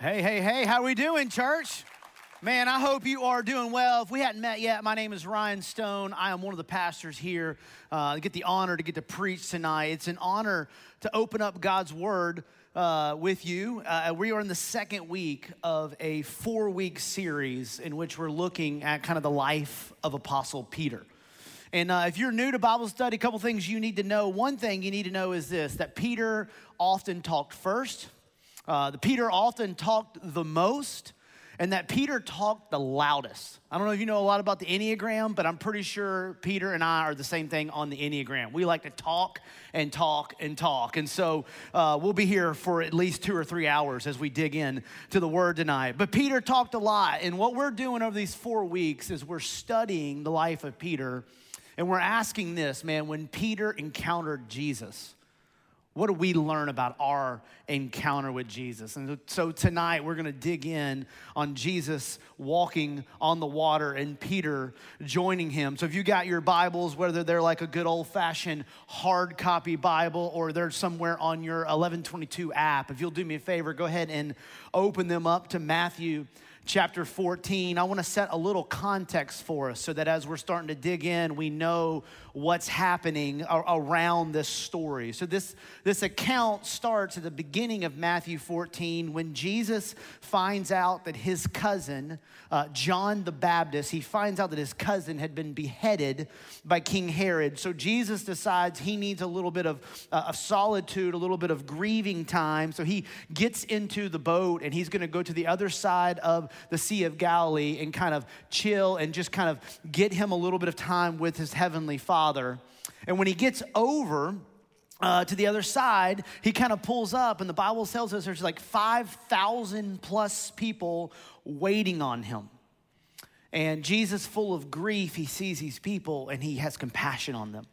Hey, hey, hey, how we doing, church? Man, I hope you are doing well. If we hadn't met yet, my name is Ryan Stone. I am one of the pastors here. Uh, I get the honor to get to preach tonight. It's an honor to open up God's Word uh, with you. Uh, we are in the second week of a four week series in which we're looking at kind of the life of Apostle Peter. And uh, if you're new to Bible study, a couple things you need to know. One thing you need to know is this that Peter often talked first, uh, the Peter often talked the most, and that Peter talked the loudest. I don't know if you know a lot about the Enneagram, but I'm pretty sure Peter and I are the same thing on the Enneagram. We like to talk and talk and talk. And so uh, we'll be here for at least two or three hours as we dig in to the word tonight. But Peter talked a lot. And what we're doing over these four weeks is we're studying the life of Peter. And we're asking this, man, when Peter encountered Jesus, what do we learn about our encounter with Jesus? And so tonight we're going to dig in on Jesus walking on the water and Peter joining him. So if you got your Bibles, whether they're like a good old fashioned hard copy Bible or they're somewhere on your 1122 app, if you'll do me a favor, go ahead and open them up to Matthew chapter 14. I want to set a little context for us so that as we're starting to dig in, we know what's happening around this story. So, this, this account starts at the beginning of Matthew 14 when Jesus finds out that his cousin, uh, John the Baptist, he finds out that his cousin had been beheaded by King Herod. So, Jesus decides he needs a little bit of, uh, of solitude, a little bit of grieving time. So, he gets into the boat and he's going to go to the other side of the Sea of Galilee and kind of chill and just kind of get him a little bit of time with his heavenly Father. And when he gets over, uh, to the other side, he kind of pulls up, and the Bible tells us there's like 5,000 plus people waiting on him. And Jesus, full of grief, he sees these people and he has compassion on them.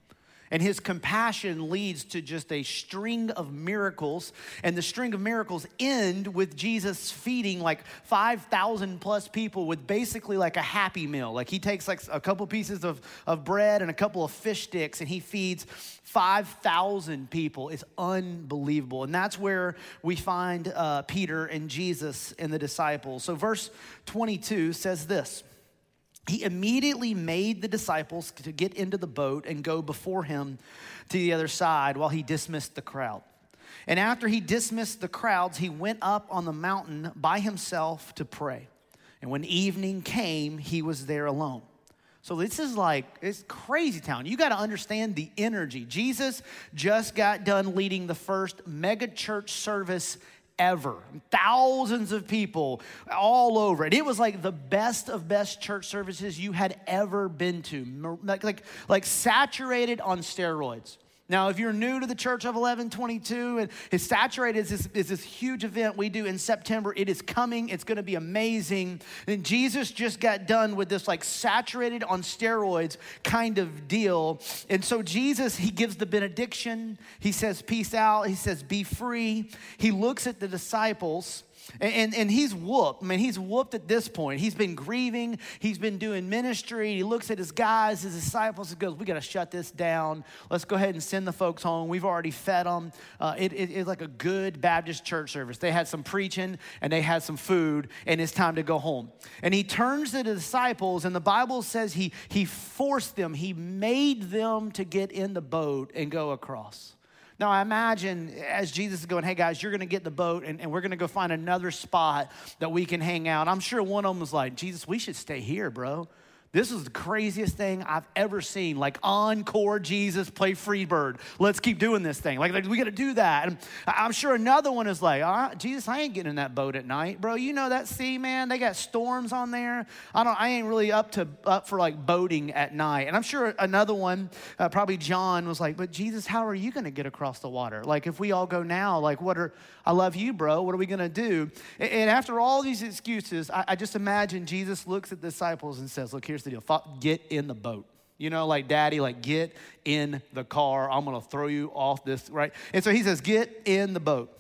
And his compassion leads to just a string of miracles. And the string of miracles end with Jesus feeding like 5,000 plus people with basically like a happy meal. Like he takes like a couple pieces of, of bread and a couple of fish sticks and he feeds 5,000 people. It's unbelievable. And that's where we find uh, Peter and Jesus and the disciples. So, verse 22 says this he immediately made the disciples to get into the boat and go before him to the other side while he dismissed the crowd. And after he dismissed the crowds, he went up on the mountain by himself to pray. And when evening came, he was there alone. So this is like, it's crazy town. You got to understand the energy. Jesus just got done leading the first mega church service ever. Thousands of people all over it. It was like the best of best church services you had ever been to, like, like, like saturated on steroids. Now, if you're new to the Church of 1122 and it's saturated is this, is this huge event we do in September, it is coming. It's going to be amazing. And Jesus just got done with this like saturated on steroids kind of deal. And so Jesus, he gives the benediction. He says, Peace out. He says, Be free. He looks at the disciples and, and, and, he's whooped. I mean, he's whooped at this point. He's been grieving. He's been doing ministry. He looks at his guys, his disciples, and goes, We got to shut this down. Let's go ahead and send the folks home. We've already fed them. Uh, it, it, it's like a good Baptist church service. They had some preaching and they had some food, and it's time to go home. And he turns to the disciples, and the Bible says he, he forced them, he made them to get in the boat and go across. Now, I imagine as Jesus is going, hey guys, you're going to get the boat and, and we're going to go find another spot that we can hang out. I'm sure one of them was like, Jesus, we should stay here, bro. This is the craziest thing I've ever seen. Like, encore Jesus, play Freebird. Let's keep doing this thing. Like, like we got to do that. And I'm sure another one is like, oh, Jesus, I ain't getting in that boat at night, bro. You know that sea, man. They got storms on there. I don't. I ain't really up to up for like boating at night. And I'm sure another one, uh, probably John, was like, but Jesus, how are you going to get across the water? Like, if we all go now, like, what are? I love you, bro. What are we going to do? And, and, after all these excuses, I, I just imagine Jesus looks at the disciples and says, look, here's here's the deal get in the boat. You know, like daddy, like get in the car. I'm gonna throw you off this, right? And so he says, get in the boat.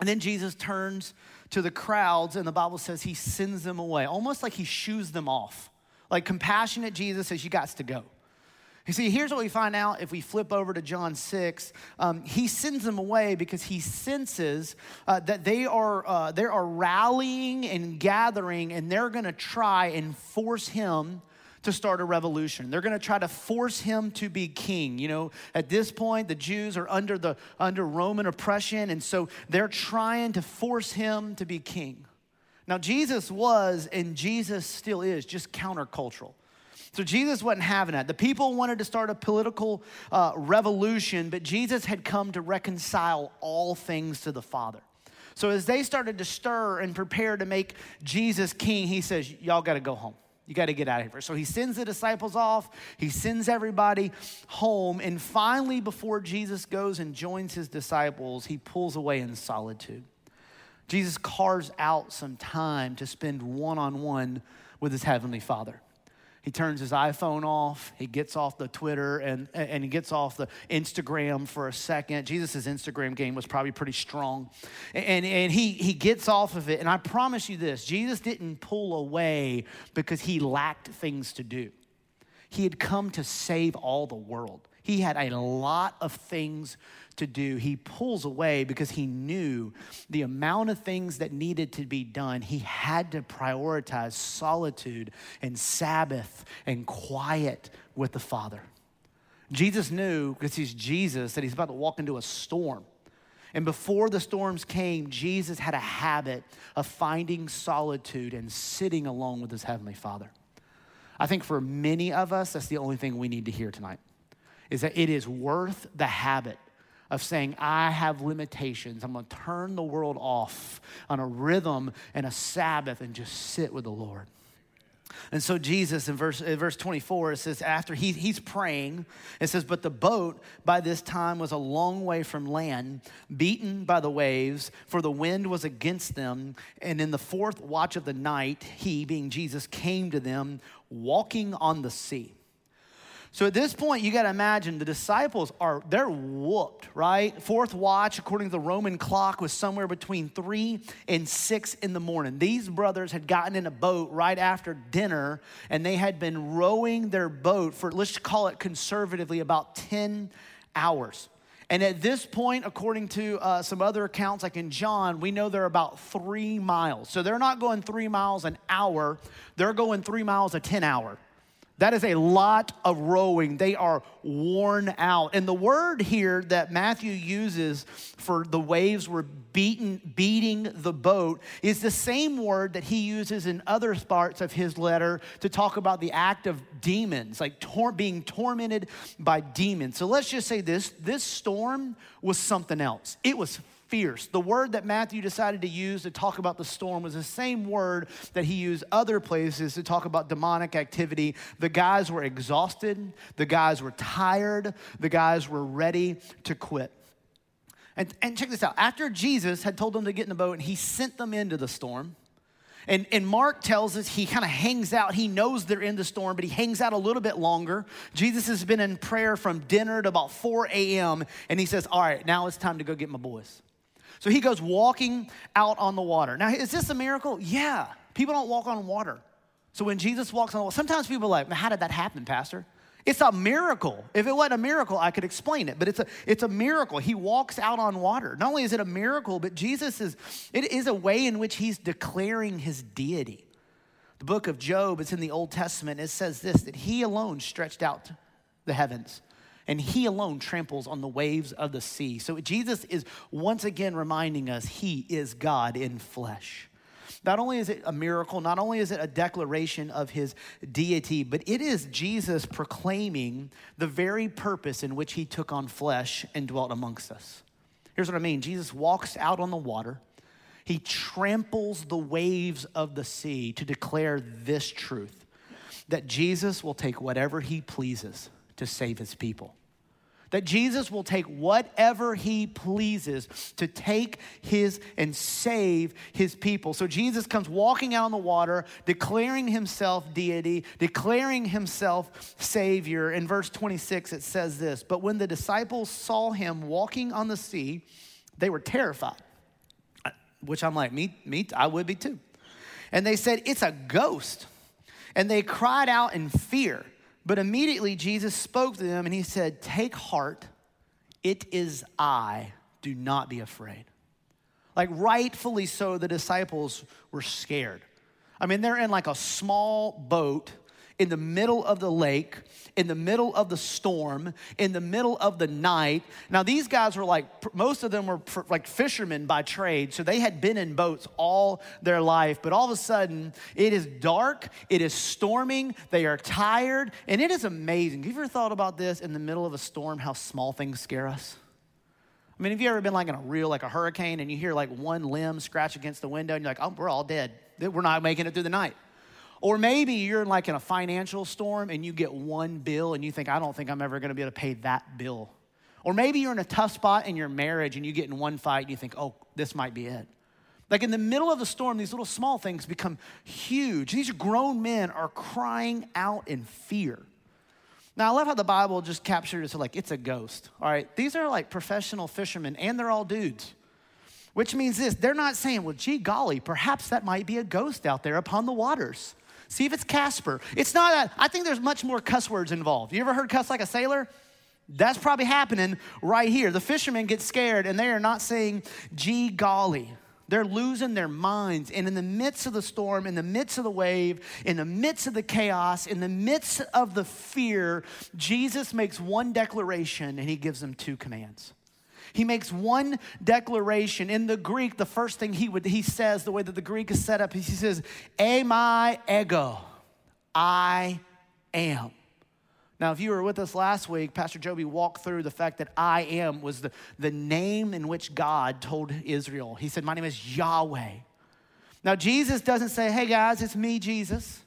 And then Jesus turns to the crowds, and the Bible says he sends them away, almost like he shoos them off. Like compassionate Jesus says, you got to go. You see, here's what we find out if we flip over to John 6. Um, he sends them away because he senses uh, that they are, uh, they are rallying and gathering, and they're going to try and force him to start a revolution. They're going to try to force him to be king. You know, at this point, the Jews are under, the, under Roman oppression, and so they're trying to force him to be king. Now, Jesus was, and Jesus still is, just countercultural. So Jesus wasn't having that. The people wanted to start a political uh, revolution, but Jesus had come to reconcile all things to the Father. So as they started to stir and prepare to make Jesus king, he says, Y'all got to go home. You got to get out of here. So he sends the disciples off, he sends everybody home, and finally, before Jesus goes and joins his disciples, he pulls away in solitude. Jesus carves out some time to spend one on one with his heavenly Father. He turns his iPhone off. He gets off the Twitter and, and he gets off the Instagram for a second. Jesus' Instagram game was probably pretty strong. And, and he, he gets off of it. And I promise you this Jesus didn't pull away because he lacked things to do, he had come to save all the world. He had a lot of things to do. He pulls away because he knew the amount of things that needed to be done. He had to prioritize solitude and Sabbath and quiet with the Father. Jesus knew, because he's Jesus, that he's about to walk into a storm. And before the storms came, Jesus had a habit of finding solitude and sitting alone with his Heavenly Father. I think for many of us, that's the only thing we need to hear tonight is that it is worth the habit of saying, I have limitations. I'm going to turn the world off on a rhythm and a Sabbath and just sit with the Lord. And so Jesus in verse, in verse 24, it says, after he, he's praying, it says, but the boat by this time was a long way from land, beaten by the waves, for the wind was against them. And in the fourth watch of the night, he, being Jesus, came to them walking on the sea. So at this point, you got to imagine the disciples are, they're whooped, right? Fourth watch, according to the Roman clock, was somewhere between three and six in the morning. These brothers had gotten in a boat right after dinner and they had been rowing their boat for, let's call it conservatively, about 10 hours. And at this point, according to uh, some other accounts, like in John, we know they're about three miles. So they're not going three miles an hour, they're going three miles a 10 hour. That is a lot of rowing. They are worn out. And the word here that Matthew uses for the waves were beaten, beating the boat is the same word that he uses in other parts of his letter to talk about the act of demons, like tor- being tormented by demons. So let's just say this this storm was something else. It was fierce. The word that Matthew decided to use to talk about the storm was the same word that he used other places to talk about demonic activity. The guys were exhausted, the guys were tired, the guys were ready to quit. And, and check this out after Jesus had told them to get in the boat and he sent them into the storm. And, and Mark tells us he kind of hangs out. He knows they're in the storm, but he hangs out a little bit longer. Jesus has been in prayer from dinner to about 4 a.m., and he says, All right, now it's time to go get my boys. So he goes walking out on the water. Now, is this a miracle? Yeah. People don't walk on water. So when Jesus walks on the water, sometimes people are like, how did that happen, Pastor? It's a miracle. If it wasn't a miracle, I could explain it, but it's a, it's a miracle. He walks out on water. Not only is it a miracle, but Jesus is, it is a way in which he's declaring his deity. The book of Job, it's in the Old Testament, it says this that he alone stretched out the heavens and he alone tramples on the waves of the sea. So Jesus is once again reminding us he is God in flesh. Not only is it a miracle, not only is it a declaration of his deity, but it is Jesus proclaiming the very purpose in which he took on flesh and dwelt amongst us. Here's what I mean Jesus walks out on the water, he tramples the waves of the sea to declare this truth that Jesus will take whatever he pleases to save his people. That Jesus will take whatever he pleases to take his and save his people. So Jesus comes walking out on the water, declaring himself deity, declaring himself savior. In verse 26, it says this But when the disciples saw him walking on the sea, they were terrified. Which I'm like, me, me, I would be too. And they said, It's a ghost. And they cried out in fear. But immediately Jesus spoke to them and he said, Take heart, it is I. Do not be afraid. Like, rightfully so, the disciples were scared. I mean, they're in like a small boat in the middle of the lake, in the middle of the storm, in the middle of the night. Now, these guys were like, most of them were like fishermen by trade, so they had been in boats all their life. But all of a sudden, it is dark, it is storming, they are tired, and it is amazing. Have you ever thought about this in the middle of a storm, how small things scare us? I mean, have you ever been like in a real, like a hurricane, and you hear like one limb scratch against the window, and you're like, oh, we're all dead. We're not making it through the night. Or maybe you're like in a financial storm and you get one bill and you think, I don't think I'm ever gonna be able to pay that bill. Or maybe you're in a tough spot in your marriage and you get in one fight and you think, oh, this might be it. Like in the middle of the storm, these little small things become huge. These grown men are crying out in fear. Now, I love how the Bible just captured it so like it's a ghost. All right, these are like professional fishermen and they're all dudes. Which means this they're not saying, well, gee golly, perhaps that might be a ghost out there upon the waters. See if it's Casper. It's not I think there's much more cuss words involved. You ever heard cuss like a sailor? That's probably happening right here. The fishermen get scared and they are not saying, gee golly. They're losing their minds. And in the midst of the storm, in the midst of the wave, in the midst of the chaos, in the midst of the fear, Jesus makes one declaration and he gives them two commands. He makes one declaration. In the Greek, the first thing he would he says, the way that the Greek is set up, he says, "Amai ego, I am." Now, if you were with us last week, Pastor Joby walked through the fact that I am was the, the name in which God told Israel. He said, My name is Yahweh. Now, Jesus doesn't say, Hey guys, it's me, Jesus.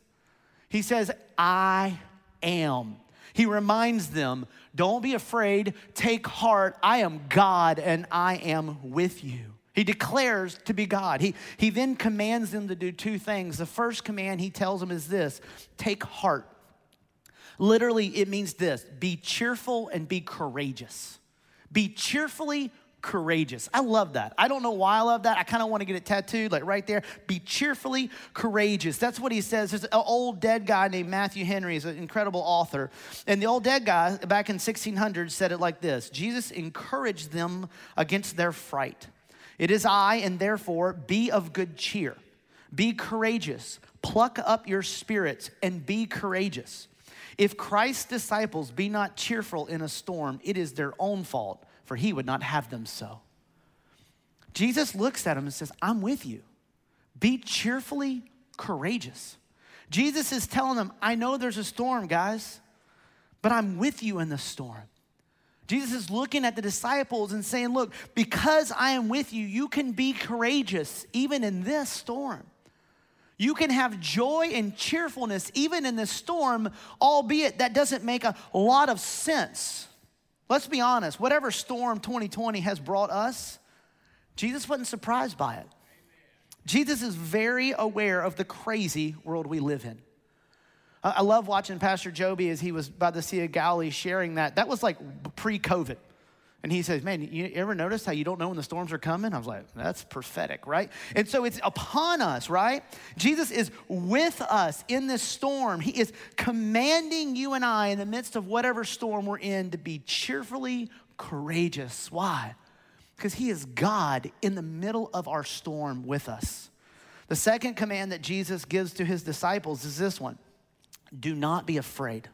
He says, I am. He reminds them, Don't be afraid, take heart. I am God and I am with you. He declares to be God. He, he then commands them to do two things. The first command he tells them is this take heart. Literally, it means this be cheerful and be courageous. Be cheerfully courageous. I love that. I don't know why I love that. I kind of want to get it tattooed, like right there. Be cheerfully courageous. That's what he says. There's an old dead guy named Matthew Henry, he's an incredible author. And the old dead guy back in 1600 said it like this Jesus encouraged them against their fright. It is I, and therefore be of good cheer. Be courageous. Pluck up your spirits and be courageous. If Christ's disciples be not cheerful in a storm, it is their own fault for he would not have them so. Jesus looks at him and says, I'm with you. Be cheerfully courageous. Jesus is telling them, I know there's a storm, guys, but I'm with you in the storm. Jesus is looking at the disciples and saying, Look, because I am with you, you can be courageous even in this storm. You can have joy and cheerfulness even in this storm, albeit that doesn't make a lot of sense. Let's be honest, whatever storm 2020 has brought us, Jesus wasn't surprised by it. Jesus is very aware of the crazy world we live in. I love watching Pastor Joby as he was by the Sea of Galilee sharing that. That was like pre COVID. And he says, Man, you ever notice how you don't know when the storms are coming? I was like, That's prophetic, right? And so it's upon us, right? Jesus is with us in this storm. He is commanding you and I in the midst of whatever storm we're in to be cheerfully courageous. Why? Because he is God in the middle of our storm with us. The second command that Jesus gives to his disciples is this one do not be afraid.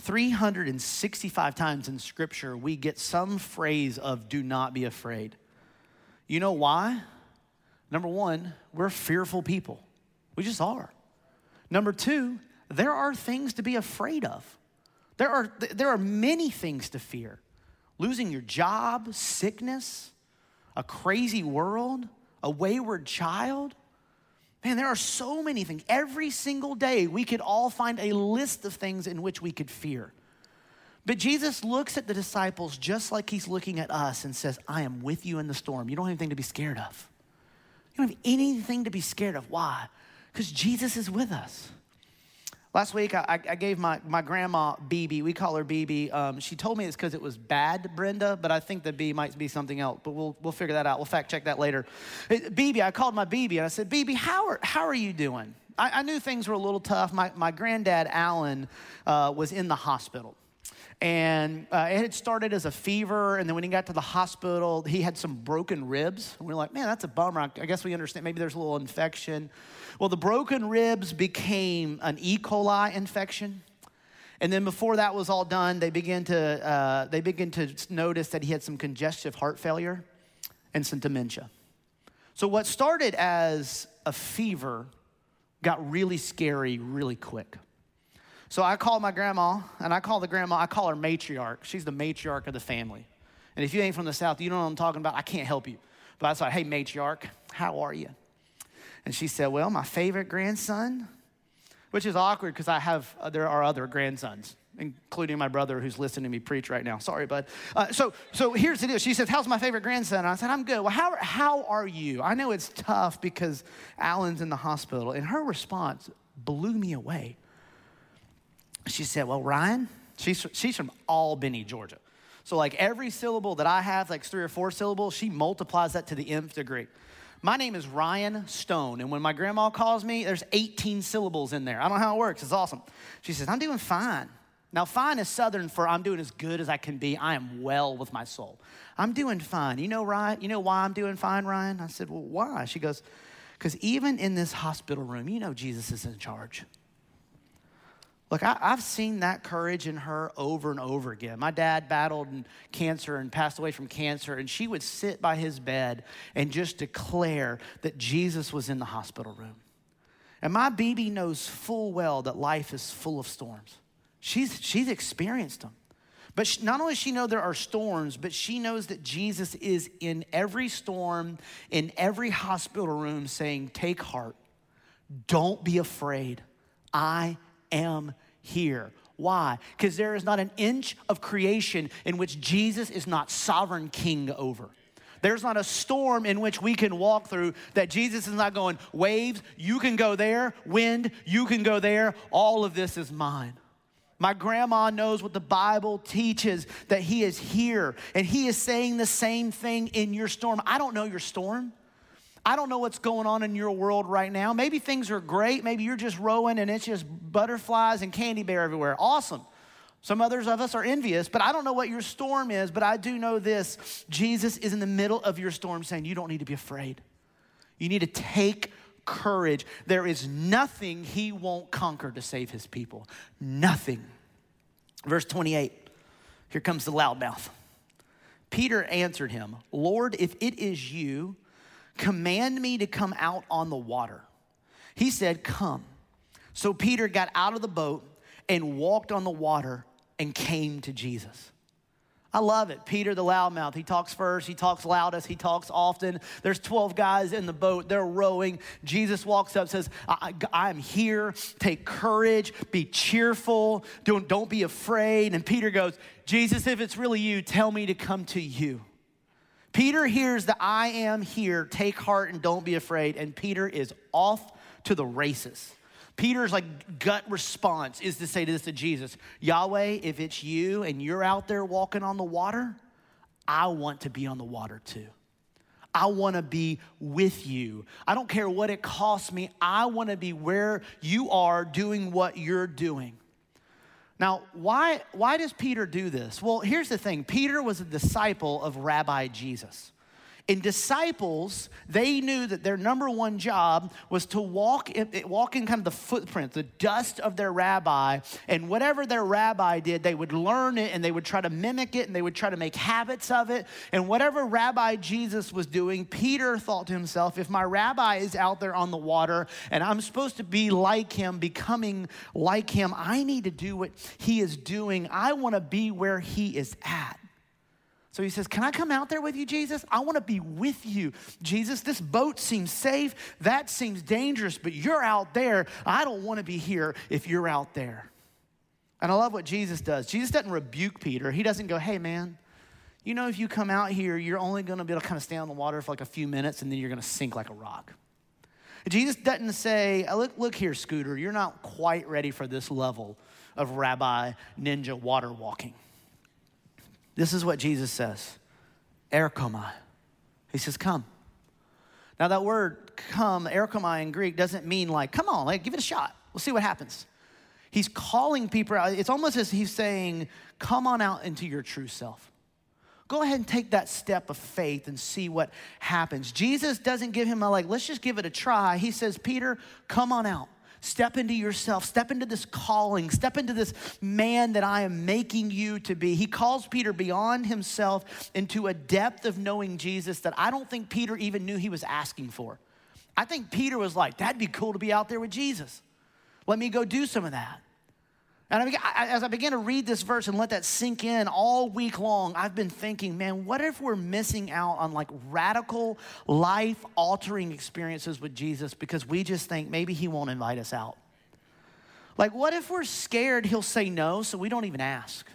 365 times in scripture, we get some phrase of do not be afraid. You know why? Number one, we're fearful people. We just are. Number two, there are things to be afraid of. There are, there are many things to fear losing your job, sickness, a crazy world, a wayward child. Man, there are so many things. Every single day, we could all find a list of things in which we could fear. But Jesus looks at the disciples just like he's looking at us and says, I am with you in the storm. You don't have anything to be scared of. You don't have anything to be scared of. Why? Because Jesus is with us. Last week, I, I gave my, my grandma BB, we call her BB. Um, she told me it's because it was bad, Brenda, but I think the B might be something else, but we'll, we'll figure that out. We'll fact check that later. BB, I called my BB and I said, BB, how are, how are you doing? I, I knew things were a little tough. My, my granddad, Alan, uh, was in the hospital. And uh, it had started as a fever, and then when he got to the hospital, he had some broken ribs. And we are like, man, that's a bummer. I guess we understand. Maybe there's a little infection. Well, the broken ribs became an E. coli infection. And then before that was all done, they began to, uh, they began to notice that he had some congestive heart failure and some dementia. So, what started as a fever got really scary really quick. So I called my grandma, and I call the grandma, I call her matriarch. She's the matriarch of the family. And if you ain't from the South, you don't know what I'm talking about. I can't help you. But I said, hey, matriarch, how are you? And she said, well, my favorite grandson, which is awkward because I have, uh, there are other grandsons, including my brother who's listening to me preach right now. Sorry, bud. Uh, so, so here's the deal. She says, how's my favorite grandson? And I said, I'm good. Well, how, how are you? I know it's tough because Alan's in the hospital. And her response blew me away she said, Well, Ryan, she's, she's from Albany, Georgia. So, like every syllable that I have, like three or four syllables, she multiplies that to the nth degree. My name is Ryan Stone, and when my grandma calls me, there's 18 syllables in there. I don't know how it works. It's awesome. She says, I'm doing fine. Now, fine is Southern for I'm doing as good as I can be. I am well with my soul. I'm doing fine. You know, Ryan, you know why I'm doing fine, Ryan? I said, Well, why? She goes, Because even in this hospital room, you know Jesus is in charge. Look, I, have seen that courage in her over and over again. My dad battled cancer and passed away from cancer, and she would sit by his bed and just declare that Jesus was in the hospital room. And my BB knows full well that life is full of storms. She's, she's experienced them. But she, not only does she know there are storms, but she knows that Jesus is in every storm, in every hospital room, saying, Take heart, don't be afraid. I am here. Why? Because there is not an inch of creation in which Jesus is not sovereign king over. There's not a storm in which we can walk through that Jesus is not going, waves, you can go there, wind, you can go there, all of this is mine. My grandma knows what the Bible teaches that He is here and He is saying the same thing in your storm. I don't know your storm. I don't know what's going on in your world right now. Maybe things are great. Maybe you're just rowing and it's just butterflies and candy bear everywhere. Awesome. Some others of us are envious, but I don't know what your storm is, but I do know this. Jesus is in the middle of your storm saying, You don't need to be afraid. You need to take courage. There is nothing he won't conquer to save his people. Nothing. Verse 28, here comes the loudmouth. Peter answered him, Lord, if it is you, Command me to come out on the water. He said, Come. So Peter got out of the boat and walked on the water and came to Jesus. I love it. Peter the loudmouth. He talks first, he talks loudest, he talks often. There's 12 guys in the boat, they're rowing. Jesus walks up, says, I, am here. Take courage, be cheerful, don't, don't be afraid. And Peter goes, Jesus, if it's really you, tell me to come to you. Peter hears the I am here, take heart and don't be afraid, and Peter is off to the races. Peter's like gut response is to say to this to Jesus, Yahweh, if it's you and you're out there walking on the water, I want to be on the water too. I want to be with you. I don't care what it costs me. I want to be where you are doing what you're doing. Now, why, why does Peter do this? Well, here's the thing Peter was a disciple of Rabbi Jesus. In disciples, they knew that their number one job was to walk in, walk in kind of the footprint, the dust of their rabbi. And whatever their rabbi did, they would learn it and they would try to mimic it and they would try to make habits of it. And whatever Rabbi Jesus was doing, Peter thought to himself, if my rabbi is out there on the water and I'm supposed to be like him, becoming like him, I need to do what he is doing. I want to be where he is at. So he says, Can I come out there with you, Jesus? I want to be with you, Jesus. This boat seems safe. That seems dangerous, but you're out there. I don't want to be here if you're out there. And I love what Jesus does. Jesus doesn't rebuke Peter. He doesn't go, Hey, man, you know, if you come out here, you're only going to be able to kind of stay on the water for like a few minutes and then you're going to sink like a rock. Jesus doesn't say, uh, look, look here, Scooter, you're not quite ready for this level of rabbi ninja water walking. This is what Jesus says Erkomai. He says, Come. Now, that word come, erkomai in Greek, doesn't mean like, come on, like, give it a shot. We'll see what happens. He's calling people out. It's almost as he's saying, come on out into your true self. Go ahead and take that step of faith and see what happens. Jesus doesn't give him a like, let's just give it a try. He says, Peter, come on out. Step into yourself. Step into this calling. Step into this man that I am making you to be. He calls Peter beyond himself into a depth of knowing Jesus that I don't think Peter even knew he was asking for. I think Peter was like, that'd be cool to be out there with Jesus. Let me go do some of that. And I, as I began to read this verse and let that sink in all week long, I've been thinking, man, what if we're missing out on like radical, life altering experiences with Jesus because we just think maybe he won't invite us out? Like, what if we're scared he'll say no, so we don't even ask?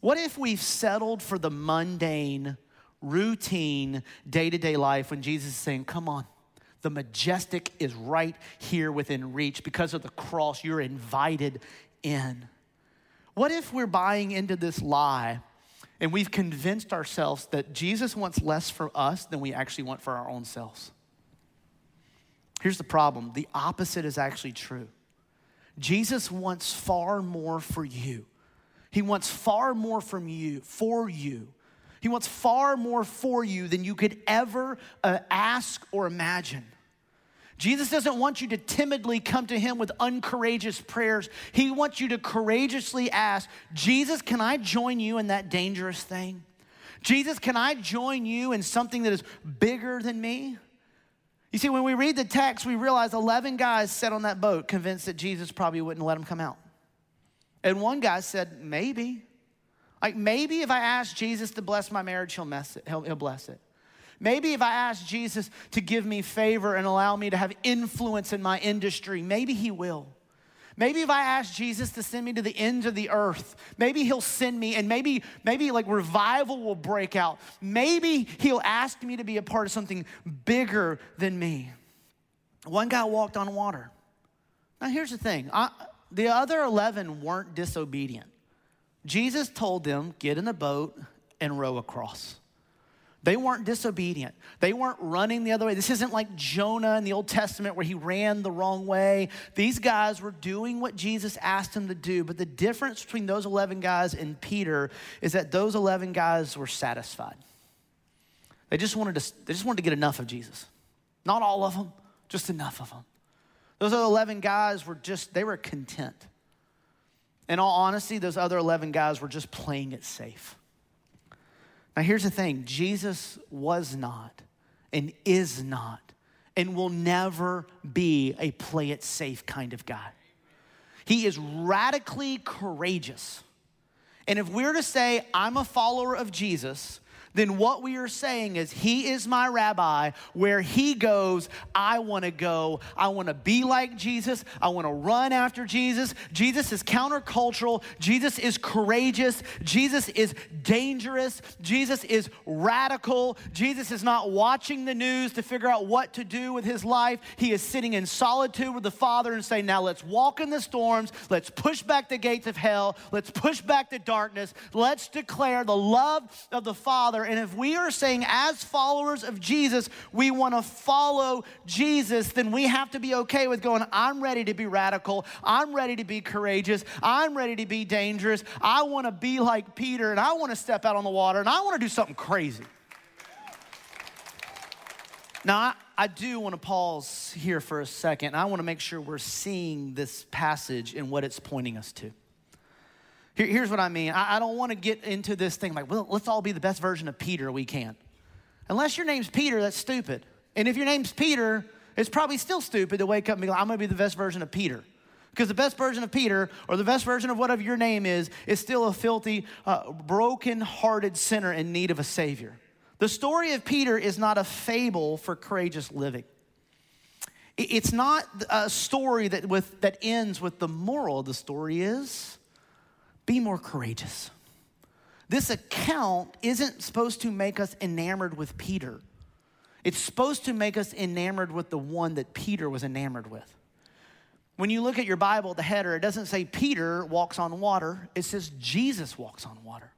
What if we've settled for the mundane, routine, day to day life when Jesus is saying, come on? The majestic is right here within reach. Because of the cross, you're invited in. What if we're buying into this lie and we've convinced ourselves that Jesus wants less for us than we actually want for our own selves? Here's the problem the opposite is actually true. Jesus wants far more for you. He wants far more from you, for you. He wants far more for you than you could ever uh, ask or imagine. Jesus doesn't want you to timidly come to him with uncourageous prayers. He wants you to courageously ask, Jesus, can I join you in that dangerous thing? Jesus, can I join you in something that is bigger than me? You see, when we read the text, we realize 11 guys sat on that boat convinced that Jesus probably wouldn't let them come out. And one guy said, maybe. Like, maybe if I ask Jesus to bless my marriage, he'll, mess it, he'll, he'll bless it. Maybe if I ask Jesus to give me favor and allow me to have influence in my industry, maybe he will. Maybe if I ask Jesus to send me to the ends of the earth, maybe he'll send me and maybe maybe like revival will break out. Maybe he'll ask me to be a part of something bigger than me. One guy walked on water. Now here's the thing. I, the other 11 weren't disobedient. Jesus told them, get in the boat and row across. They weren't disobedient. They weren't running the other way. This isn't like Jonah in the Old Testament where he ran the wrong way. These guys were doing what Jesus asked them to do. But the difference between those 11 guys and Peter is that those 11 guys were satisfied. They just wanted to, they just wanted to get enough of Jesus. Not all of them, just enough of them. Those other 11 guys were just, they were content. In all honesty, those other 11 guys were just playing it safe. Now, here's the thing Jesus was not and is not and will never be a play it safe kind of guy. He is radically courageous. And if we're to say, I'm a follower of Jesus, then what we are saying is, He is my rabbi. Where He goes, I want to go. I want to be like Jesus. I want to run after Jesus. Jesus is countercultural. Jesus is courageous. Jesus is dangerous. Jesus is radical. Jesus is not watching the news to figure out what to do with His life. He is sitting in solitude with the Father and saying, Now let's walk in the storms. Let's push back the gates of hell. Let's push back the darkness. Let's declare the love of the Father Father. And if we are saying, as followers of Jesus, we want to follow Jesus, then we have to be okay with going, I'm ready to be radical. I'm ready to be courageous. I'm ready to be dangerous. I want to be like Peter and I want to step out on the water and I want to do something crazy. Now, I, I do want to pause here for a second. I want to make sure we're seeing this passage and what it's pointing us to. Here, here's what I mean I, I don't want to get into this thing like, well, let's all be the best version of Peter we can. Unless your name's Peter, that's stupid. And if your name's Peter, it's probably still stupid to wake up and be like, I'm gonna be the best version of Peter. Because the best version of Peter, or the best version of whatever your name is, is still a filthy, uh, broken hearted sinner in need of a Savior. The story of Peter is not a fable for courageous living. It's not a story that, with, that ends with the moral. The story is be more courageous. This account isn't supposed to make us enamored with Peter. It's supposed to make us enamored with the one that Peter was enamored with. When you look at your Bible, the header, it doesn't say Peter walks on water, it says Jesus walks on water.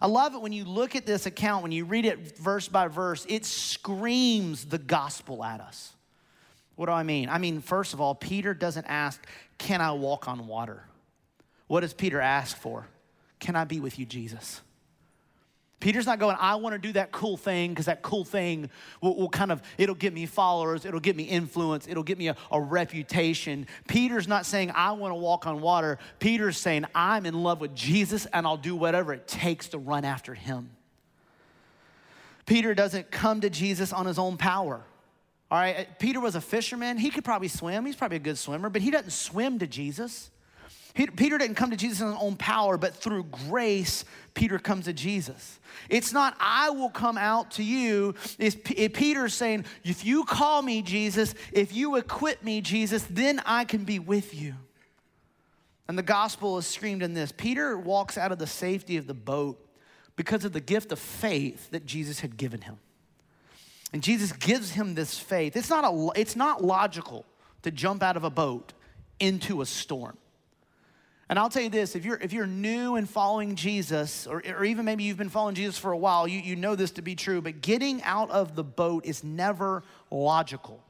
I love it when you look at this account, when you read it verse by verse, it screams the gospel at us. What do I mean? I mean, first of all, Peter doesn't ask, Can I walk on water? What does Peter ask for? Can I be with you, Jesus? Peter's not going, I want to do that cool thing because that cool thing will, will, kind of, it'll get me followers, it'll get me influence, it'll get me a, a reputation. Peter's not saying, I want to walk on water. Peter's saying, I'm in love with Jesus and I'll do whatever it takes to run after him. Peter doesn't come to Jesus on his own power. All right, Peter was a fisherman. He could probably swim. He's probably a good swimmer, but he doesn't swim to Jesus. Peter didn't come to Jesus in his own power, but through grace, Peter comes to Jesus. It's not, I will come out to you. It's Peter's saying, if you call me, Jesus, if you equip me, Jesus, then I can be with you. And the gospel is screamed in this Peter walks out of the safety of the boat because of the gift of faith that Jesus had given him. And Jesus gives him this faith. It's not, a, it's not logical to jump out of a boat into a storm. And I'll tell you this if you're, if you're new and following Jesus, or, or even maybe you've been following Jesus for a while, you, you know this to be true, but getting out of the boat is never logical.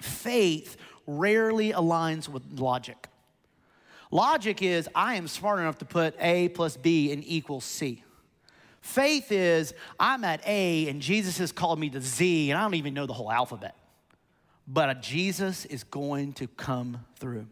Faith rarely aligns with logic. Logic is I am smart enough to put A plus B in equals C. Faith is I'm at A and Jesus has called me to Z and I don't even know the whole alphabet. But Jesus is going to come through.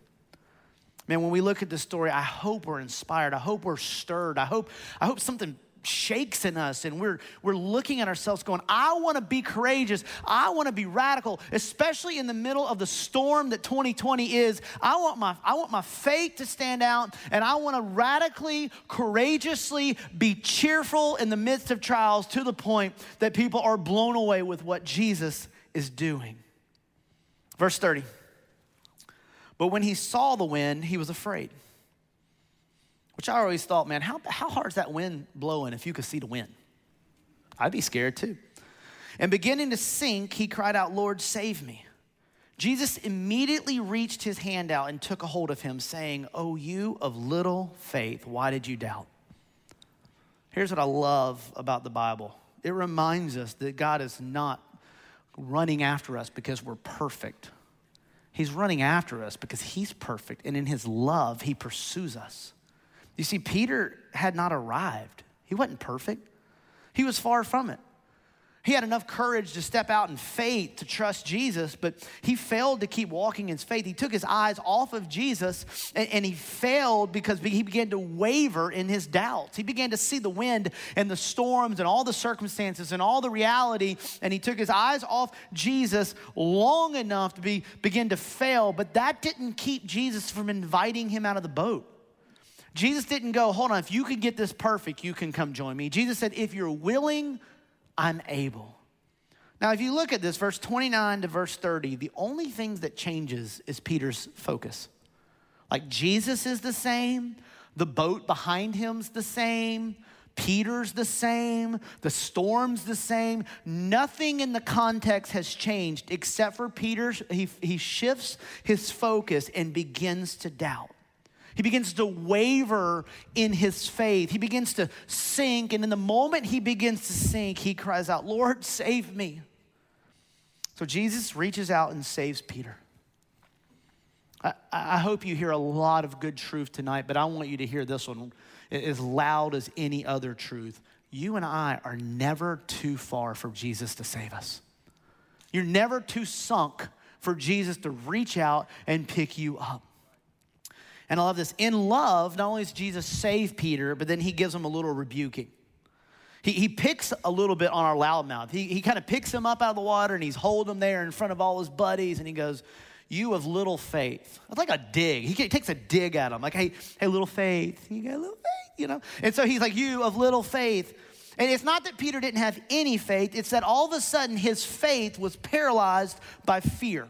Man, when we look at this story, I hope we're inspired. I hope we're stirred. I hope, I hope something shakes in us and we're, we're looking at ourselves going, I want to be courageous. I want to be radical, especially in the middle of the storm that 2020 is. I want my, I want my faith to stand out and I want to radically, courageously be cheerful in the midst of trials to the point that people are blown away with what Jesus is doing. Verse 30. But when he saw the wind, he was afraid. Which I always thought, man, how, how hard is that wind blowing if you could see the wind? I'd be scared too. And beginning to sink, he cried out, Lord, save me. Jesus immediately reached his hand out and took a hold of him, saying, Oh, you of little faith, why did you doubt? Here's what I love about the Bible it reminds us that God is not running after us because we're perfect. He's running after us because he's perfect, and in his love, he pursues us. You see, Peter had not arrived, he wasn't perfect, he was far from it. He had enough courage to step out in faith to trust Jesus, but he failed to keep walking in faith. He took his eyes off of Jesus and, and, he failed because he began to waver in his doubts. He began to see the wind and the storms and all the circumstances and all the reality, and he took his eyes off Jesus long enough to be, begin to fail, but that didn't keep Jesus from inviting him out of the boat. Jesus didn't go, hold on, if you can get this perfect, you can come join me. Jesus said, if you're willing, I'm able. Now, if you look at this, verse 29 to verse 30, the only thing that changes is Peter's focus. Like Jesus is the same, the boat behind him's the same, Peter's the same, the storm's the same. Nothing in the context has changed except for Peter. He, he shifts his focus and begins to doubt. He begins to waver in his faith. He begins to sink. And in the moment he begins to sink, he cries out, Lord, save me. So Jesus reaches out and saves Peter. I, I, hope you hear a lot of good truth tonight, but I want you to hear this one as loud as any other truth. You and I are never too far for Jesus to save us. You're never too sunk for Jesus to reach out and pick you up. And I love this. In love, not only does Jesus save Peter, but then he gives him a little rebuking. He, he picks a little bit on our loudmouth. He, he kind of picks him up out of the water and he's holding him there in front of all his buddies and he goes, You of little faith. It's like a dig. He takes a dig at him, like, Hey, hey, little faith. You got little faith, you know? And so he's like, You of little faith. And it's not that Peter didn't have any faith, it's that all of a sudden his faith was paralyzed by fear.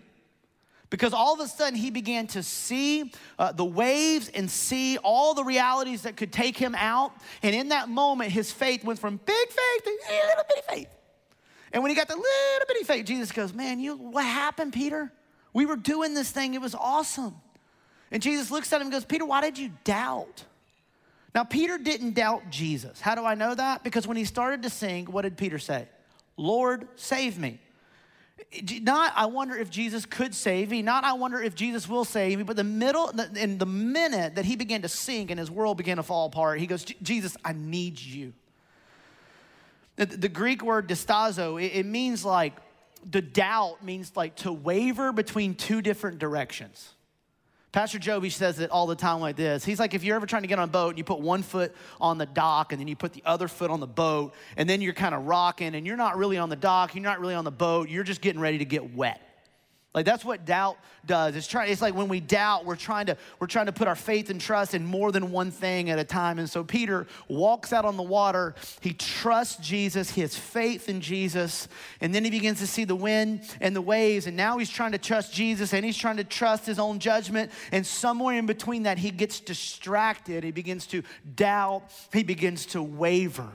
Because all of a sudden he began to see uh, the waves and see all the realities that could take him out. And in that moment, his faith went from big faith to little bitty faith. And when he got the little bitty faith, Jesus goes, Man, you, what happened, Peter? We were doing this thing, it was awesome. And Jesus looks at him and goes, Peter, why did you doubt? Now, Peter didn't doubt Jesus. How do I know that? Because when he started to sing, what did Peter say? Lord, save me. Not, I wonder if Jesus could save me. Not, I wonder if Jesus will save me. But the middle, in the minute that he began to sink and his world began to fall apart, he goes, Jesus, I need you. The, Greek word distazo, it means like, the doubt means like to waver between two different directions. Pastor Joby says it all the time like this. He's like, if you're ever trying to get on a boat and you put one foot on the dock and then you put the other foot on the boat, and then you're kind of rocking and you're not really on the dock, you're not really on the boat, you're just getting ready to get wet. Like that's what doubt does. It's trying it's like when we doubt, we're trying to we're trying to put our faith and trust in more than one thing at a time. And so Peter walks out on the water. He trusts Jesus, he has faith in Jesus, and then he begins to see the wind and the waves and now he's trying to trust Jesus and he's trying to trust his own judgment and somewhere in between that he gets distracted. He begins to doubt, he begins to waver.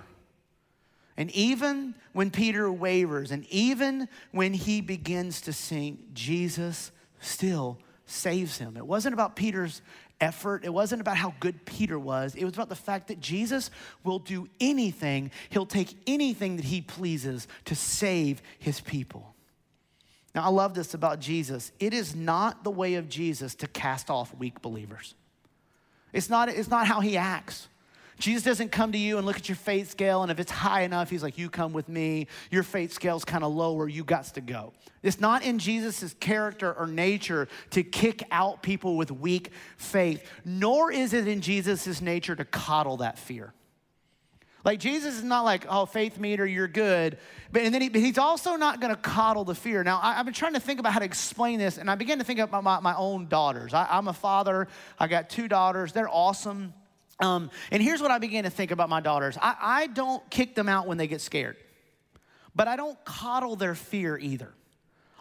And even when Peter wavers, and even when he begins to sink, Jesus still saves him. It wasn't about Peter's effort, it wasn't about how good Peter was. It was about the fact that Jesus will do anything, he'll take anything that he pleases to save his people. Now, I love this about Jesus. It is not the way of Jesus to cast off weak believers. It's not, it's not how he acts. Jesus doesn't come to you and look at your faith scale, and if it's high enough, he's like, You come with me. Your faith scale's kind of lower, you got to go. It's not in Jesus' character or nature to kick out people with weak faith, nor is it in Jesus' nature to coddle that fear. Like Jesus is not like, oh, faith meter, you're good. But and then he, he's also not going to coddle the fear. Now, I, have been trying to think about how to explain this, and I began to think about my, my own daughters. I, I'm a father. I got two daughters. They're awesome. Um, and here's what I began to think about my daughters I, I don't kick them out when they get scared, but I don't coddle their fear either.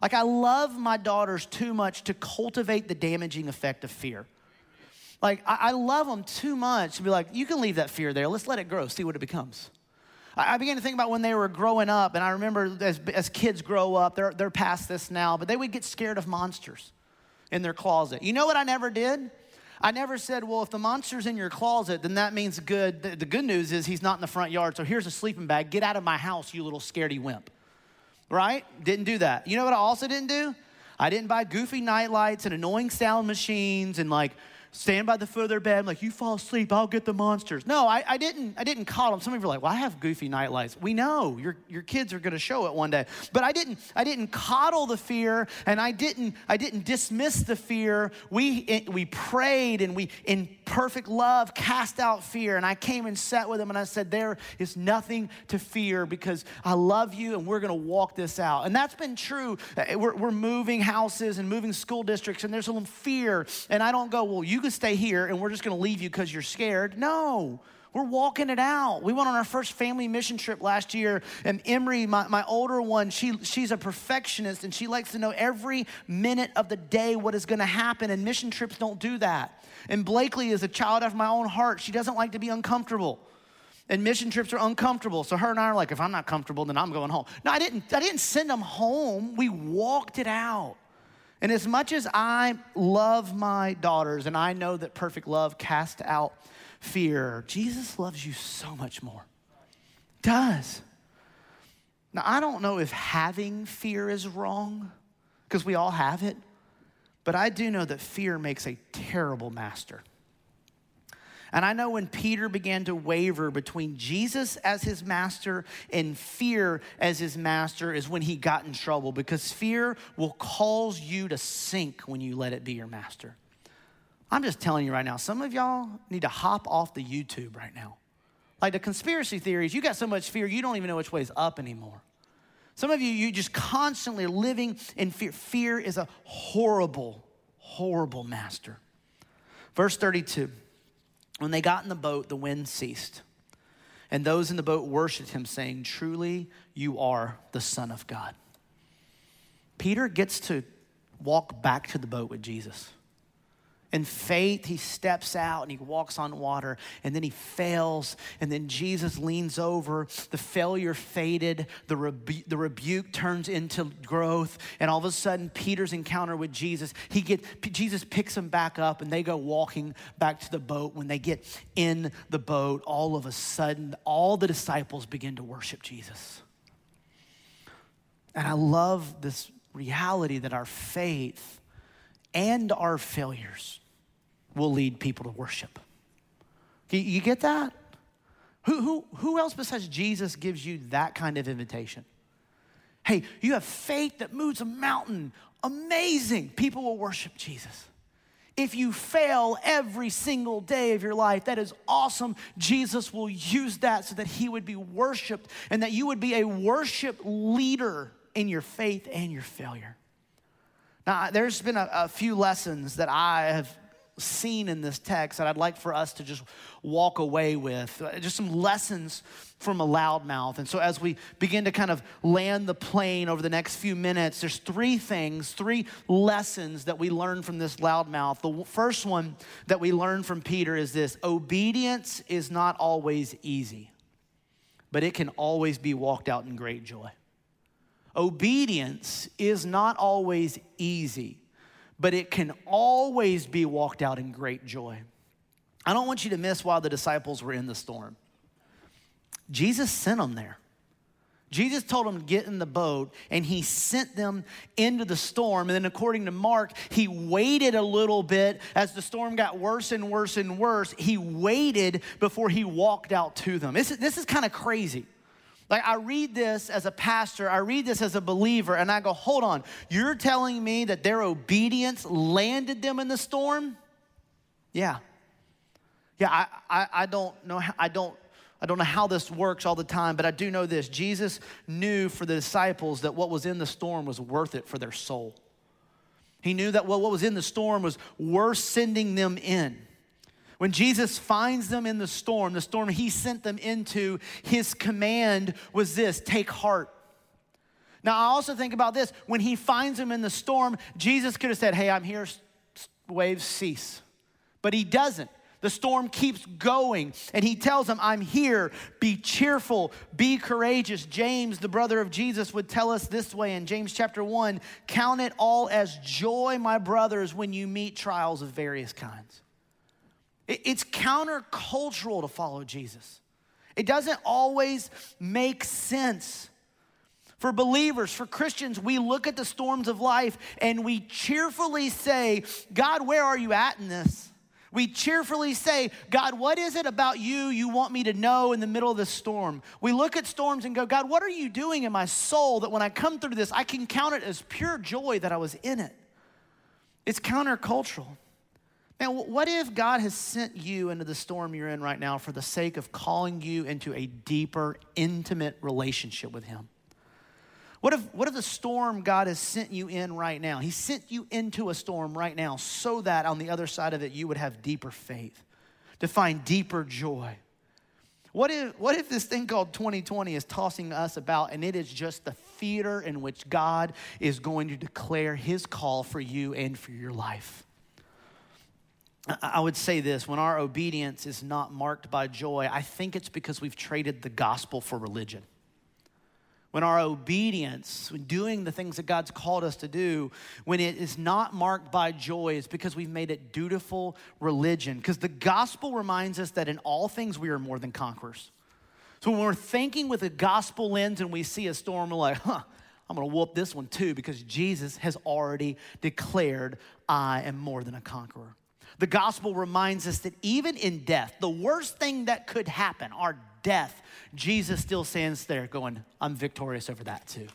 Like, I love my daughters too much to cultivate the damaging effect of fear. Like, I, I love them too much to be like, you can leave that fear there. Let's let it grow, see what it becomes. I, I began to think about when they were growing up, and I remember as, as kids grow up, they're, they're past this now, but they would get scared of monsters in their closet. You know what I never did? I never said, well, if the monster's in your closet, then that means good. The, good news is he's not in the front yard, so here's a sleeping bag. Get out of my house, you little scaredy wimp. Right? Didn't do that. You know what I also didn't do? I didn't buy goofy nightlights and annoying sound machines and like stand by the foot of their bed, I'm like, you fall asleep, I'll get the monsters. No, I, I didn't, I didn't call them. Some of you are like, well, I have goofy night lights. We know your, your kids are gonna show it one day. But I didn't, I didn't coddle the fear and I didn't, I didn't dismiss the fear. We, we prayed and we, in perfect love, cast out fear. And I came and sat with them and I said, there is nothing to fear because I love you and we're gonna walk this out. And that's been true. Uh, we're, we're moving houses and moving school districts and there's a little fear. And I don't go, well, you can stay here and we're just going to leave you because you're scared. No. We're walking it out. We went on our first family mission trip last year, and Emery, my, my older one, she, she's a perfectionist and she likes to know every minute of the day what is to happen, and mission trips don't do that. And Blakely is a child after my own heart. She doesn't like to be uncomfortable. And mission trips are uncomfortable. So her and I are like, if I'm not comfortable, then I'm going home. No, I didn't, I didn't send them home. We walked it out. And as much as I love my daughters and I know that perfect love casts out fear, Jesus loves you so much more. Does. Now, I don't know if having fear is wrong, because we all have it, but I do know that fear makes a terrible master. And I know when Peter began to waver between Jesus as his master and fear as his master is when he got in trouble because fear will cause you to sink when you let it be your master. I'm just telling you right now, some of y'all need to hop off the YouTube right now. Like the conspiracy theories, you got so much fear, you don't even know which way is up anymore. Some of you, you just constantly living in fear. Fear is a horrible, horrible master. Verse 32. When they got in the boat, the wind ceased. And those in the boat worshiped him, saying, Truly, you are the Son of God. Peter gets to walk back to the boat with Jesus. In faith, he steps out and he walks on water, and then he fails. And then Jesus leans over. The failure faded, the, rebu- the rebuke turns into growth. And all of a sudden, Peter's encounter with Jesus, he gets, Jesus picks him back up, and they go walking back to the boat. When they get in the boat, all of a sudden, all the disciples begin to worship Jesus. And I love this reality that our faith and our failures will lead people to worship. You get that? Who, who, who else besides Jesus gives you that kind of invitation? Hey, you have faith that moves a mountain. Amazing. People will worship Jesus. If you fail every single day of your life, that is awesome. Jesus will use that so that he would be worshiped and that you would be a worship leader in your faith and your failure. Now, there's been a, a few lessons that I have seen in this text that I'd like for us to just walk away with. Uh, just some lessons from a loudmouth. And so, as we begin to kind of land the plane over the next few minutes, there's three things, three lessons that we learn from this loudmouth. The first one that we learn from Peter is this obedience is not always easy, but it can always be walked out in great joy. Obedience is not always easy, but it can always be walked out in great joy. I don't want you to miss while the disciples were in the storm. Jesus sent them there. Jesus told them to get in the boat and he sent them into the storm. And then, according to Mark, he waited a little bit as the storm got worse and worse and worse. He waited before he walked out to them. This is, this is kind of crazy. Like, I read this as a pastor, I read this as a believer, and I go, hold on, you're telling me that their obedience landed them in the storm? Yeah. Yeah, I, I, I don't know, I don't, I don't know how this works all the time, but I do know this. Jesus knew for the disciples that what was in the storm was worth it for their soul. He knew that what was in the storm was worth sending them in. When Jesus finds them in the storm, the storm he sent them into, his command was this take heart. Now, I also think about this. When he finds them in the storm, Jesus could have said, Hey, I'm here, waves cease. But he doesn't. The storm keeps going, and he tells them, I'm here. Be cheerful, be courageous. James, the brother of Jesus, would tell us this way in James chapter 1 Count it all as joy, my brothers, when you meet trials of various kinds. It's countercultural to follow Jesus. It doesn't always make sense. For believers, for Christians, we look at the storms of life and we cheerfully say, God, where are you at in this? We cheerfully say, God, what is it about you you want me to know in the middle of this storm? We look at storms and go, God, what are you doing in my soul that when I come through this, I can count it as pure joy that I was in it? It's countercultural. Now, what if God has sent you into the storm you're in right now for the sake of calling you into a deeper, intimate relationship with Him? What if, what if the storm God has sent you in right now? He sent you into a storm right now so that on the other side of it you would have deeper faith, to find deeper joy. What if, what if this thing called 2020 is tossing us about and it is just the theater in which God is going to declare His call for you and for your life? I would say this when our obedience is not marked by joy, I think it's because we've traded the gospel for religion. When our obedience, when doing the things that God's called us to do, when it is not marked by joy, it's because we've made it dutiful religion. Because the gospel reminds us that in all things we are more than conquerors. So when we're thinking with a gospel lens and we see a storm, we're like, huh, I'm gonna whoop this one too, because Jesus has already declared, I am more than a conqueror. The gospel reminds us that even in death, the worst thing that could happen, our death, Jesus still stands there going, I'm victorious over that too.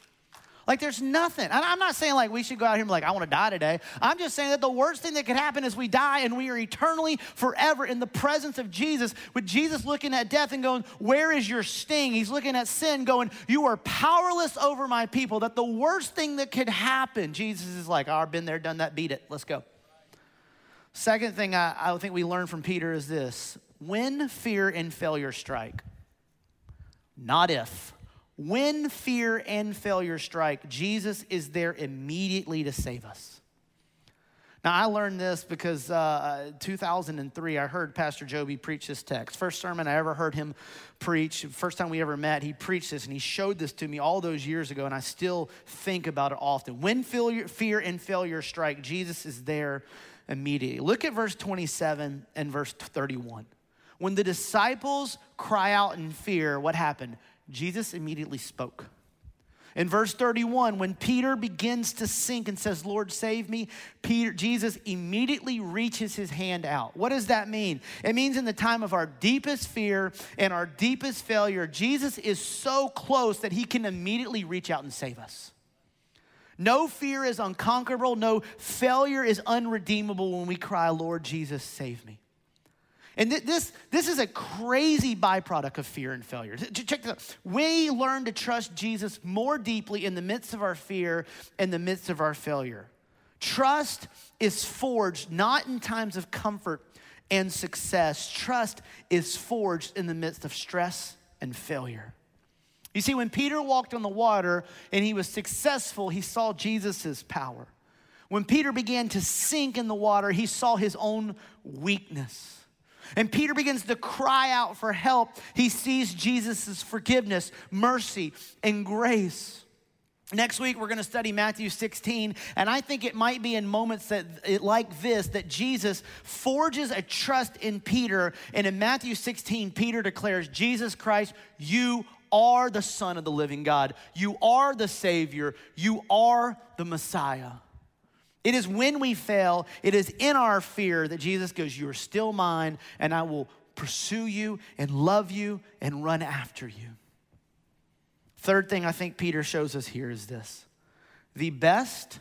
Like there's nothing. I'm not saying like we should go out here and be like, I want to die today. I'm just saying that the worst thing that could happen is we die and we are eternally forever in the presence of Jesus, with Jesus looking at death and going, Where is your sting? He's looking at sin, going, You are powerless over my people. That the worst thing that could happen, Jesus is like, oh, I've been there, done that, beat it. Let's go. Second thing I, I think we learn from Peter is this when fear and failure strike, not if, when fear and failure strike, Jesus is there immediately to save us. Now, I learned this because uh, 2003, I heard Pastor Joby preach this text. First sermon I ever heard him preach. First time we ever met, he preached this and he showed this to me all those years ago, and I still think about it often. When fear and failure strike, Jesus is there immediately. Look at verse 27 and verse 31. When the disciples cry out in fear, what happened? Jesus immediately spoke. In verse 31, when Peter begins to sink and says, Lord, save me, Peter, Jesus immediately reaches his hand out. What does that mean? It means in the time of our deepest fear and our deepest failure, Jesus is so close that he can immediately reach out and save us. No fear is unconquerable, no failure is unredeemable when we cry, Lord Jesus, save me. And this, this is a crazy byproduct of fear and failure. Check this out. We learn to trust Jesus more deeply in the midst of our fear, in the midst of our failure. Trust is forged not in times of comfort and success, trust is forged in the midst of stress and failure. You see, when Peter walked on the water and he was successful, he saw Jesus' power. When Peter began to sink in the water, he saw his own weakness. And Peter begins to cry out for help. He sees Jesus' forgiveness, mercy, and grace. Next week, we're going to study Matthew 16, and I think it might be in moments that, like this that Jesus forges a trust in Peter. And in Matthew 16, Peter declares, Jesus Christ, you are the Son of the living God. You are the Savior. You are the Messiah. It is when we fail, it is in our fear that Jesus goes, You are still mine, and I will pursue you and love you and run after you. Third thing I think Peter shows us here is this the best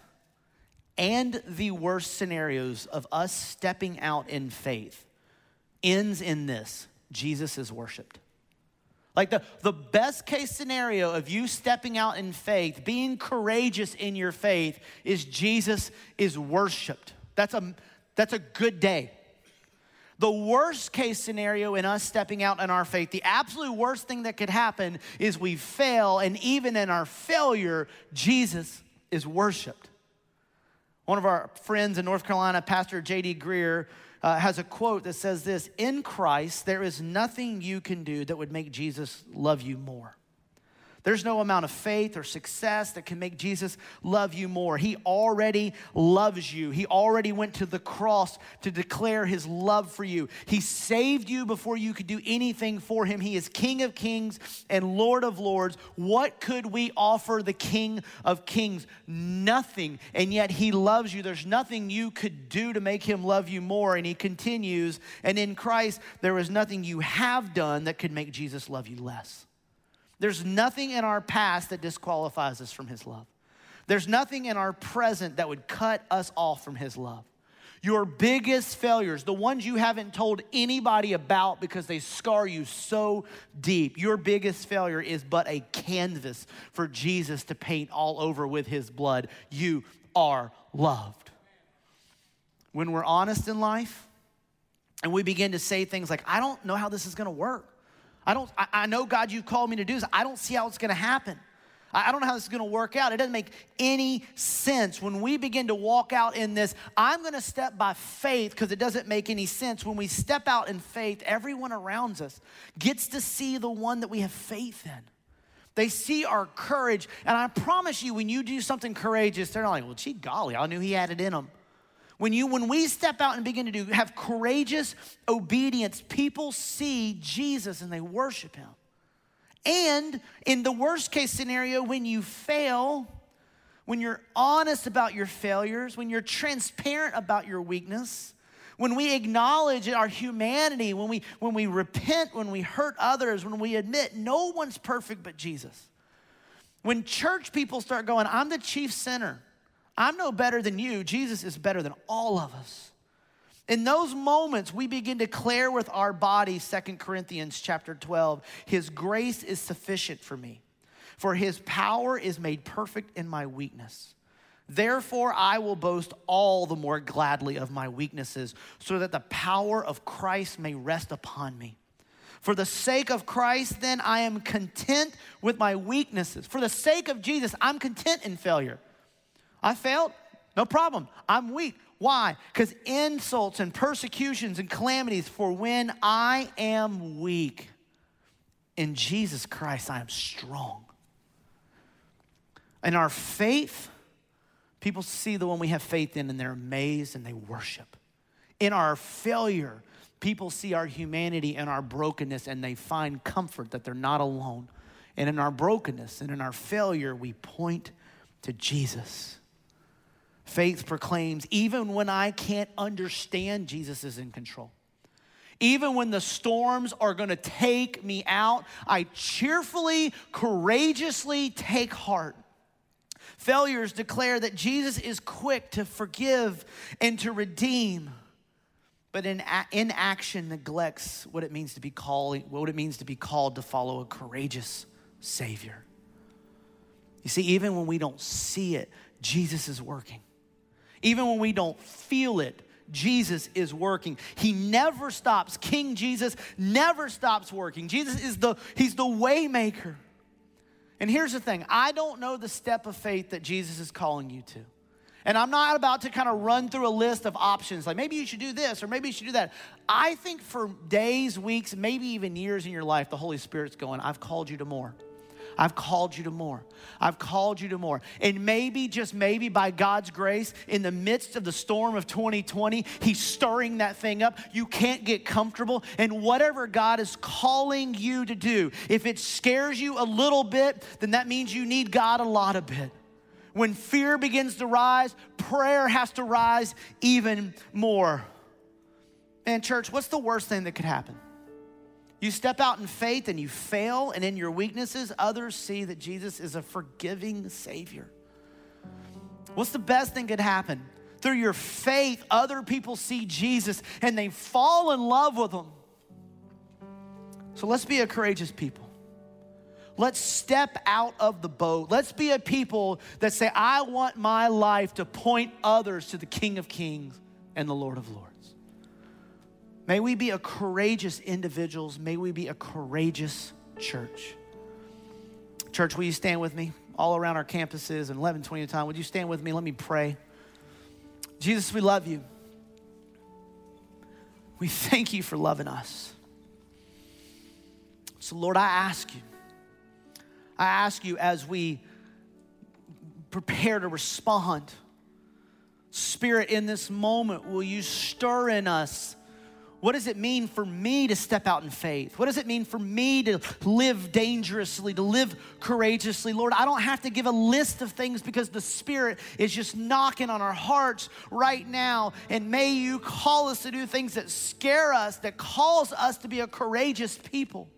and the worst scenarios of us stepping out in faith ends in this Jesus is worshiped. Like the, the best case scenario of you stepping out in faith, being courageous in your faith, is Jesus is worshiped. That's a, that's a good day. The worst case scenario in us stepping out in our faith, the absolute worst thing that could happen is we fail, and even in our failure, Jesus is worshiped. One of our friends in North Carolina, Pastor J.D. Greear, uh, has a quote that says this In Christ, there is nothing you can do that would make Jesus love you more. There's no amount of faith or success that can make Jesus love you more. He already loves you. He already went to the cross to declare his love for you. He saved you before you could do anything for him. He is King of kings and Lord of lords. What could we offer the King of kings? Nothing. And yet he loves you. There's nothing you could do to make him love you more. And he continues, and in Christ, there is nothing you have done that could make Jesus love you less. There's nothing in our past that disqualifies us from His love. There's nothing in our present that would cut us off from His love. Your biggest failures, the ones you haven't told anybody about because they scar you so deep, your biggest failure is but a canvas for Jesus to paint all over with His blood. You are loved. When we're honest in life and we begin to say things like, I don't know how this is gonna work. I don't, I, I know, God, you've called me to do this. I don't see how it's gonna happen. I, I don't know how this is gonna work out. It doesn't make any sense. When we begin to walk out in this, I'm gonna step by faith because it doesn't make any sense. When we step out in faith, everyone around us gets to see the one that we have faith in. They see our courage. And I promise you, when you do something courageous, they're not like, well, gee golly, I knew he had it in him. When you when we step out and begin to do have courageous obedience, people see Jesus and they worship him. And in the worst case scenario when you fail, when you're honest about your failures, when you're transparent about your weakness, when we acknowledge our humanity, when we when we repent, when we hurt others, when we admit no one's perfect but Jesus. When church people start going, I'm the chief sinner. I'm no better than you. Jesus is better than all of us. In those moments, we begin to declare with our bodies, Second Corinthians chapter 12, His grace is sufficient for me, for His power is made perfect in my weakness. Therefore, I will boast all the more gladly of my weaknesses, so that the power of Christ may rest upon me. For the sake of Christ, then, I am content with my weaknesses. For the sake of Jesus, I'm content in failure I failed? No problem. I'm weak. Why? Because insults and persecutions and calamities, for when I am weak, in Jesus Christ I am strong. In our faith, people see the one we have faith in and they're amazed and they worship. In our failure, people see our humanity and our brokenness and they find comfort that they're not alone. And in our brokenness and in our failure, we point to Jesus. Faith proclaims, even when I can't understand, Jesus is in control. Even when the storms are going to take me out, I cheerfully, courageously take heart. Failures declare that Jesus is quick to forgive and to redeem, but in, in action neglects what it means to be called, what it means to be called to follow a courageous Savior. You see, even when we don't see it, Jesus is working. Even when we don't feel it, Jesus is working. He never stops. King Jesus never stops working. Jesus is the he's the waymaker. And here's the thing, I don't know the step of faith that Jesus is calling you to. And I'm not about to kind of run through a list of options like maybe you should do this or maybe you should do that. I think for days, weeks, maybe even years in your life, the Holy Spirit's going, I've called you to more. I've called you to more. I've called you to more. And maybe, just maybe by God's grace, in the midst of the storm of 2020, He's stirring that thing up. You can't get comfortable. And whatever God is calling you to do, if it scares you a little bit, then that means you need God a lot of bit. When fear begins to rise, prayer has to rise even more. Man, church, what's the worst thing that could happen? You step out in faith and you fail, and in your weaknesses, others see that Jesus is a forgiving Savior. What's the best thing could happen? Through your faith, other people see Jesus and they fall in love with Him. So let's be a courageous people. Let's step out of the boat. Let's be a people that say, I want my life to point others to the King of Kings and the Lord of Lords. May we be a courageous individuals. May we be a courageous church. Church, will you stand with me all around our campuses and 11, 20 at a time? Would you stand with me? Let me pray. Jesus, we love you. We thank you for loving us. So, Lord, I ask you, I ask you as we prepare to respond, Spirit, in this moment, will you stir in us what does it mean for me to step out in faith? What does it mean for me to live dangerously, to live courageously? Lord, I don't have to give a list of things because the Spirit is just knocking on our hearts right now. And may you call us to do things that scare us, that calls us to be a courageous people.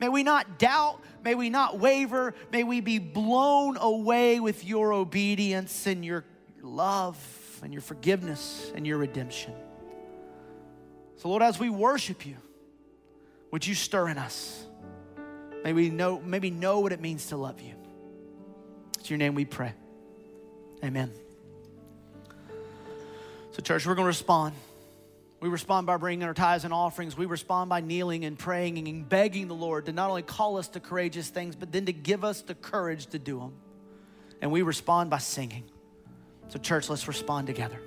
May we not doubt, may we not waver, may we be blown away with your obedience and your love and your forgiveness and your redemption. So, Lord, as we worship you, would you stir in us? May we know, maybe know what it means to love you. It's your name we pray. Amen. So, church, we're going to respond. We respond by bringing our tithes and offerings. We respond by kneeling and praying and begging the Lord to not only call us to courageous things, but then to give us the courage to do them. And we respond by singing. So, church, let's respond together.